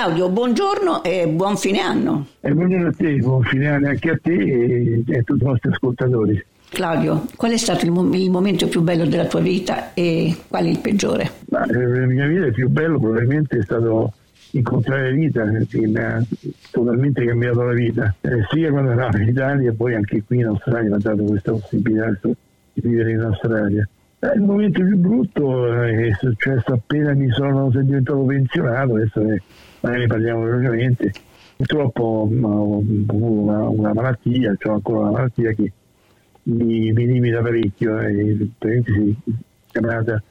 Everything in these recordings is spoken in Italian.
Claudio, buongiorno e buon fine anno. E buongiorno a te, buon fine anno anche a te e, a tutti i nostri ascoltatori. Claudio, qual è stato il, mo- il, momento più bello della tua vita e qual è il peggiore? Ma, eh, la mia vita il più bello probabilmente è stato incontrare vita che mi ha totalmente cambiato la vita, eh, sia quando ero in Italia e poi anche qui in Australia mi ha dato questa possibilità di vivere in Australia. Eh, il momento più brutto è successo appena mi sono diventato pensionato, adesso è magari ne parliamo velocemente. Purtroppo ho una, una, malattia, ho ancora una malattia che mi, mi limita parecchio, eh, chiamata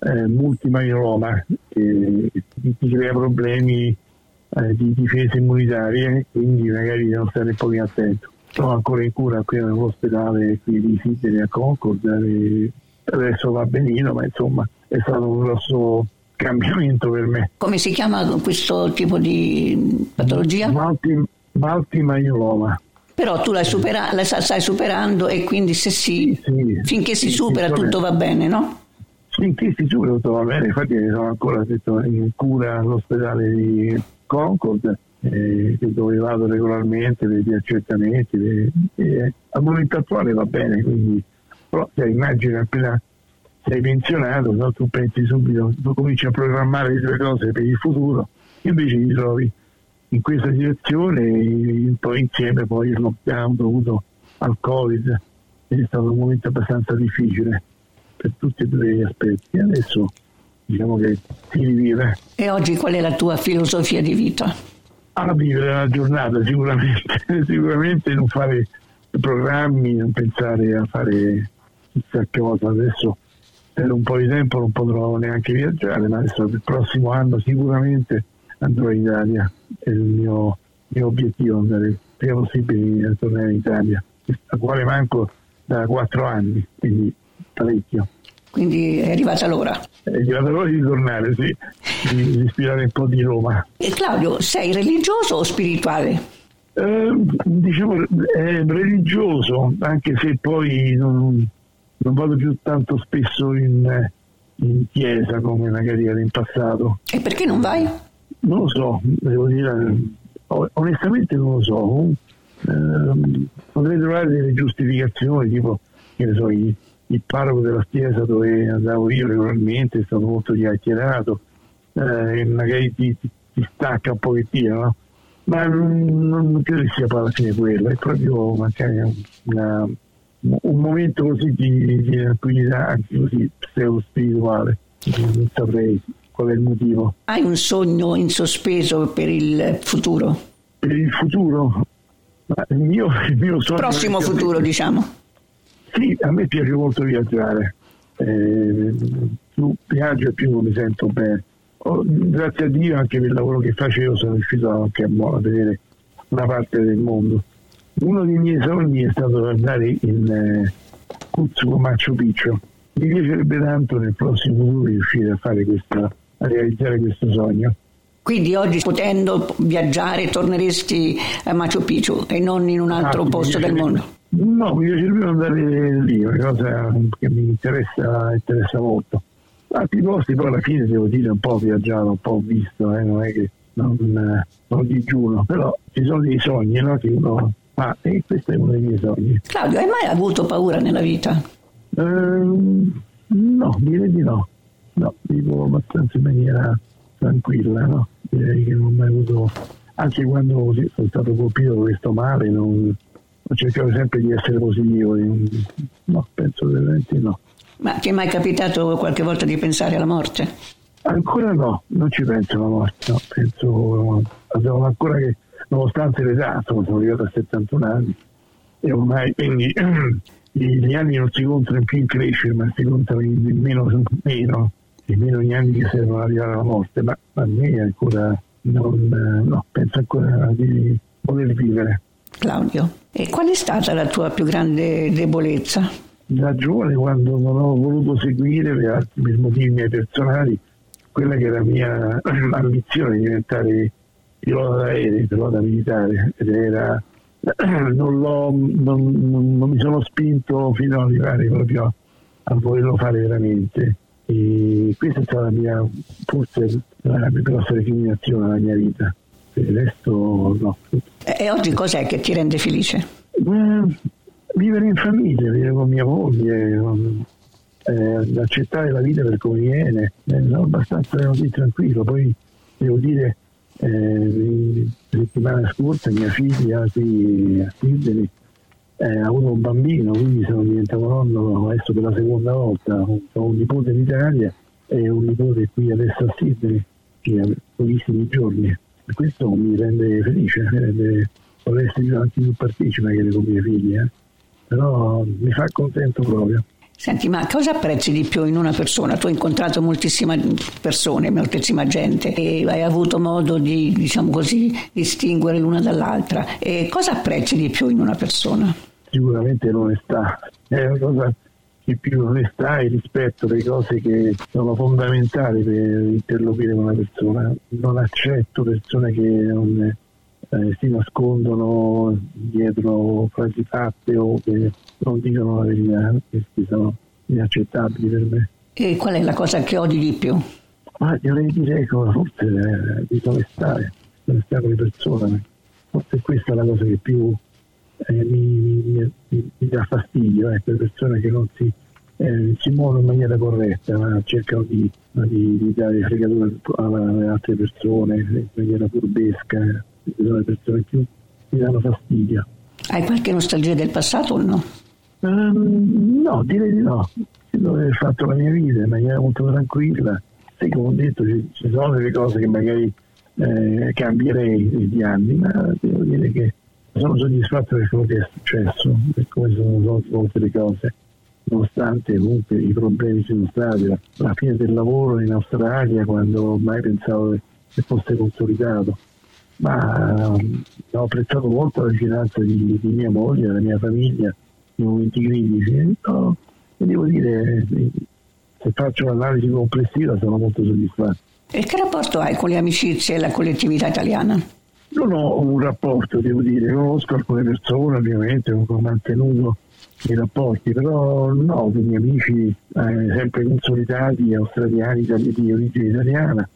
eh, multimaioloma, che ti crea problemi eh, di difesa immunitaria quindi magari devo stare un po' più attento. Sono ancora in cura qui nell'ospedale qui di Sydney a Concord, e adesso va benino, ma insomma è stato un grosso cambiamento per me. Come si chiama questo tipo di patologia? Multi, multimaioloma. Però tu l'hai supera- la stai superando e quindi se si, sì, finché si sì, supera tutto va bene, no? Finché si supera tutto va bene, infatti sono ancora in cura all'ospedale di Concord eh, dove vado regolarmente per gli accertamenti e, e, al momento attuale va bene, quindi però cioè, immagina appena sei pensionato, no? tu pensi subito, tu cominci a programmare le tue cose per il futuro, invece ti trovi in questa situazione un po' insieme poi il lockdown dovuto al Covid, è stato un momento abbastanza difficile per tutti e due gli aspetti. Adesso diciamo che si rivive. E oggi qual è la tua filosofia di vita? A vivere la giornata sicuramente, sicuramente non fare programmi, non pensare a fare chissà che cosa adesso per un po' di tempo non potrò neanche viaggiare, ma adesso il prossimo anno sicuramente andrò in Italia, è il mio, mio obiettivo andare il prima possibile a tornare in Italia, a quale manco da quattro anni, quindi parecchio. Quindi è arrivata l'ora. È arrivata l'ora di tornare, sì, di ispirare un po' di Roma. E Claudio, sei religioso o spirituale? Eh, diciamo è religioso, anche se poi non, non vado più tanto spesso in, in chiesa come magari era in passato. E perché non vai? Non lo so, devo dire, onestamente non lo so. Eh, potrei trovare delle giustificazioni, tipo, che ne so, il, il parroco della chiesa dove andavo io regolarmente è stato molto chiacchierato, eh, e magari ti, ti, ti, stacca un pochettino, no? Ma non, non credo che sia poi alla fine quello, è proprio magari una, un momento così di, di tranquillità, anche così pseudo-spirituale, non saprei qual è il motivo. Hai un sogno in sospeso per il futuro? Per il futuro? Il mio, il mio sogno... Prossimo futuro, diciamo. Sì, a me piace molto viaggiare. Eh, più viaggio e più mi sento bene. Oh, grazie a Dio anche per il lavoro che facevo sono riuscito anche a, a vedere una parte del mondo uno dei miei sogni è stato andare in eh, Cuzzo Machu Picchu. Mi piacerebbe tanto nel prossimo futuro riuscire a fare questa, a realizzare questo sogno. Quindi oggi potendo viaggiare torneresti a Machu Picchu e non in un altro ah, posto del mondo? No, mi piacerebbe andare lì, è una cosa che mi interessa, interessa molto. Altri posti poi alla fine devo dire un po' ho viaggiato, un po' ho visto, eh, non è che non, eh, non digiuno, però ci sono dei sogni no, che uno Ah, e questo è uno dei miei sogni. Claudio, hai mai avuto paura nella vita? Uh, no, direi di no. No, vivo abbastanza in maniera tranquilla, no? Direi che non ho mai avuto, anche quando sono stato colpito da questo male, non, ho cercato sempre di essere positivo. No, penso veramente no. Ma ti è mai capitato qualche volta di pensare alla morte? Ancora no, non ci penso alla morte, no. penso ancora che nonostante l'età, sono arrivato a 71 anni e ormai quindi gli anni non si contano più in crescita, ma si contano in meno, meno nemmeno gli anni che servono ad arrivare alla morte, ma a me ancora non, no, penso ancora di voler vivere. Claudio, e qual è stata la tua più grande debolezza? Da giovane, quando non ho voluto seguire per altri motivi miei personali, quella che era la mia ambizione di diventare pilota d'aereo, pilota militare, ed era non, non, non, mi sono spinto fino ad arrivare proprio a volerlo fare veramente. E questa è stata la mia, forse la più grossa recriminazione della mia vita. Per il resto no. E oggi cos'è che ti rende felice? Eh, vivere in famiglia, vivere con mia moglie, eh, accettare la vita per come viene, eh, sono abbastanza così tranquillo. Poi devo dire eh, settimana scorsa mia figlia qui a Sydney eh, ha avuto un bambino, quindi sono diventato nonno adesso per la seconda volta. Ho un nipote in Italia e un nipote qui adesso a Sydney, che ha pochissimi giorni. Questo mi rende felice, mi rende, vorrei essere anche più partecipe magari con mie figlie, eh? però mi fa contento proprio. Senti, ma cosa apprezzi di più in una persona? Tu hai incontrato moltissime persone, moltissima gente e hai avuto modo di, diciamo così, distinguere l'una dall'altra. E cosa apprezzi di più in una persona? Sicuramente l'onestà. È una cosa che più onestà e rispetto le cose che sono fondamentali per interloquire con una persona. Non accetto persone che non eh, si nascondono dietro frasi fatte o che non dicono la verità, questi sono inaccettabili per me. E qual è la cosa che odi di più? Ma vorrei dire forse eh, disonestà, disonestà con le persone. Forse questa è la cosa che più eh, mi, mi, mi, mi, dà fastidio, ecco, le persone che non si, eh, si muovono in maniera corretta, ma cercano di, di, di dare fregatura alle altre persone in maniera furbesca sono le persone che mi danno fastidio. Hai qualche nostalgia del passato o no? Um, no, direi di no. Dove ho fatto la mia vita in maniera molto tranquilla. Sì, come ho detto, ci, ci sono delle cose che magari eh, cambierei negli anni, ma devo dire che sono soddisfatto per quello che è successo, per come sono svolte le cose, nonostante comunque i problemi ci sono stati. La fine del lavoro in Australia, quando mai pensavo che fosse consolidato ma um, ho apprezzato molto la vicinanza di, di, mia moglie, della mia famiglia nei momenti critici no, e devo dire se faccio un'analisi complessiva sono molto soddisfatto. E che rapporto hai con le amicizie e la collettività italiana? Non ho un rapporto, devo dire, conosco alcune persone ovviamente, ho mantenuto i rapporti, però no, con i miei amici eh, sempre consolidati australiani di origine italiana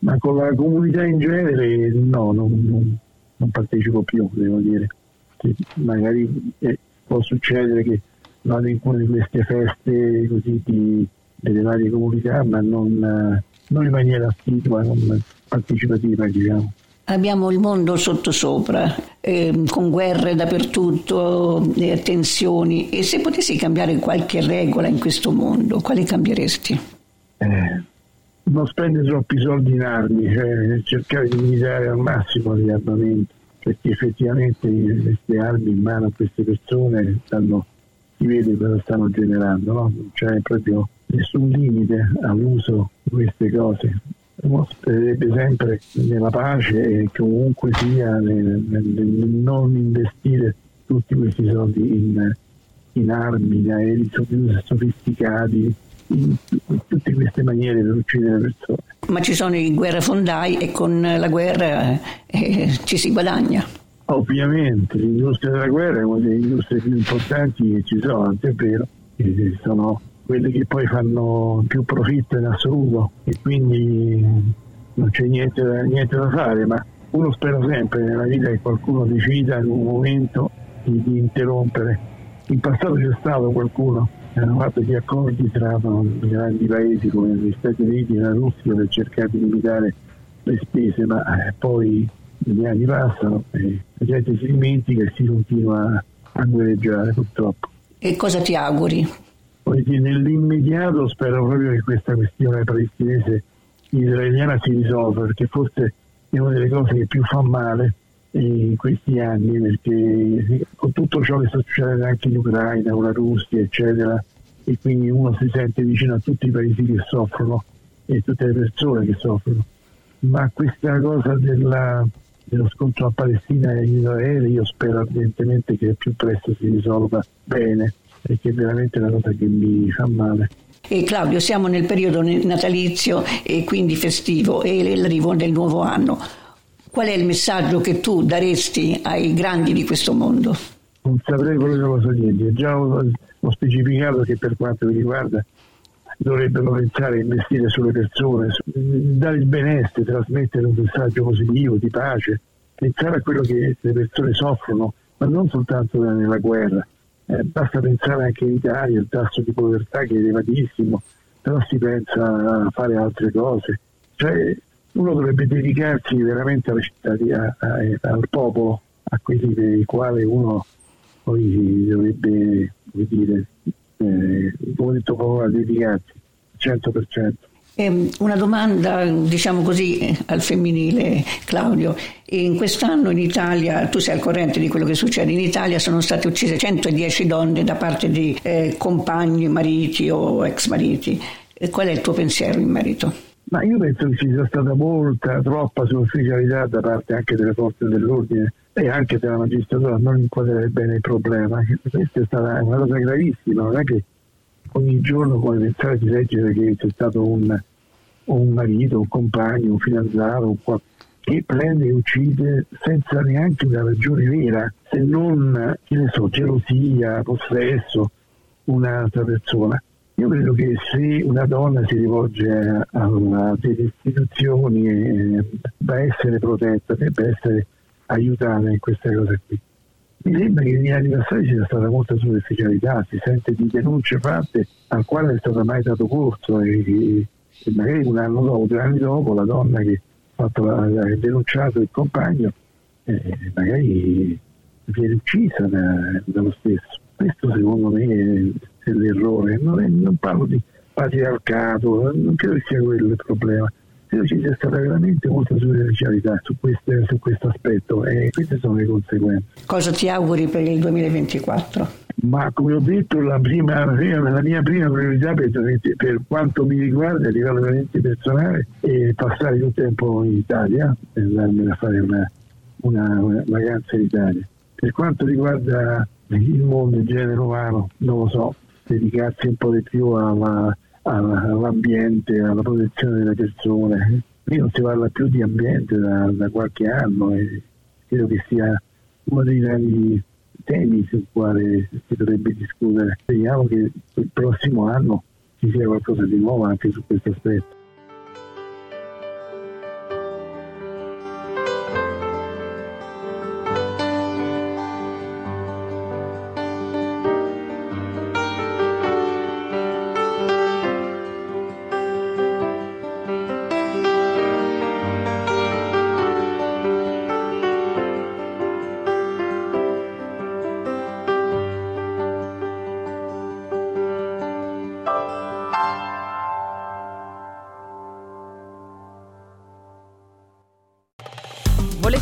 ma con la comunità in genere no, non, non, partecipo più, devo dire. Che magari eh, può succedere che vado in una di queste feste così di, delle varie comunità, ma non, non in maniera assidua, non partecipativa, diciamo. Abbiamo il mondo sottosopra, eh, con guerre dappertutto, eh, tensioni. E se potessi cambiare qualche regola in questo mondo, quale cambieresti? Eh, non spendere troppi soldi in armi, cioè cercare di limitare al massimo gli armamenti, perché effettivamente queste armi in mano a queste persone stanno, si vede cosa stanno generando, no? non c'è proprio nessun limite all'uso di queste cose. Uno sperirebbe sempre nella pace e comunque sia nel, nel, nel non investire tutti questi soldi in, in armi, in aerei sofisticati, in, tutte queste maniere per uccidere persone. Ma ci sono i guerrafondai e con la guerra eh, ci si guadagna. Ovviamente, l'industria della guerra è una delle industrie più importanti che ci sono, è vero, sono quelle che poi fanno più profitto in assoluto e quindi non c'è niente, niente da fare, ma uno spera sempre nella vita che qualcuno decida in un momento di, di interrompere. In passato c'è stato qualcuno hanno fatto gli accordi tra grandi paesi come gli Stati Uniti e la Russia per cercare di limitare le spese, ma eh, poi gli anni passano e la gente si dimentica e si continua a guerreggiare purtroppo. E cosa ti auguri? Nell'immediato spero proprio che questa questione palestinese israeliana si risolva perché forse è una delle cose che più fa male in questi anni perché con tutto ciò che sta succedendo anche in Ucraina, con la Russia eccetera e quindi uno si sente vicino a tutti i paesi che soffrono e tutte le persone che soffrono. Ma questa cosa della, dello scontro a Palestina e Israele io spero evidentemente che più presto si risolva bene perché è veramente una cosa che mi fa male. E Claudio, siamo nel periodo natalizio e quindi festivo e l'arrivo del nuovo anno. Qual è il messaggio che tu daresti ai grandi di questo mondo? Non saprei quello posso dirgli. Già ho, specificato che per quanto mi riguarda dovrebbero pensare a investire sulle persone, dare il benessere, trasmettere un messaggio positivo, di pace, pensare a quello che le persone soffrono, ma non soltanto nella guerra. Eh, basta pensare anche in Italia, il tasso di povertà che è elevatissimo, però si pensa a fare altre cose. Cioè, uno dovrebbe dedicarsi veramente alla città, a, al popolo, a quelli per i quali uno poi dovrebbe, dire, eh, come detto poco, a dedicarsi, 100%. Eh, una domanda, diciamo così, al femminile, Claudio. In quest'anno in Italia, tu sei al corrente di quello che succede, in Italia sono state uccise 110 donne da parte di eh, compagni, mariti o ex mariti. Qual è il tuo pensiero in merito? Ma io penso che ci sia stata molta, troppa superficialità da parte anche delle forze dell'ordine e anche della magistratura a non inquadrare bene il problema. Questa è stata una cosa gravissima, non è che ogni giorno come pensare di leggere che c'è stato un, un marito, un compagno, un fidanzato, un che prende e uccide senza neanche una ragione vera, se non, che ne so, gelosia, possesso, un'altra persona. Io credo che se una donna si rivolge a delle istituzioni eh, debba essere protetta, debba essere aiutata in queste cose qui. Mi sembra che negli anni passati ci sia stata molta superficialità, si sente di denunce fatte al quale è stato mai dato corso e, e magari un anno dopo, due anni dopo, la donna che ha denunciato il compagno eh, magari viene uccisa da, dallo stesso. Questo secondo me è, è l'errore, non, è, non parlo di patriarcato, non credo che sia quello il problema credo ci sia stata veramente molta superficialità su, queste, su questo aspetto e queste sono le conseguenze. Cosa ti auguri per il 2024? Ma come ho detto, la, prima, la mia prima priorità per, per, quanto mi riguarda a livello veramente personale è passare il tempo in Italia e andarmene a fare una, una, una vacanza in Italia. Per quanto riguarda il mondo, il genere umano, non lo so, dedicarsi un po' di più alla all'ambiente, alla protezione delle persone. Qui non si parla più di ambiente da, da qualche anno e credo che sia uno dei grandi temi sul quale si dovrebbe discutere. Speriamo che il prossimo anno ci sia qualcosa di nuovo anche su questo aspetto.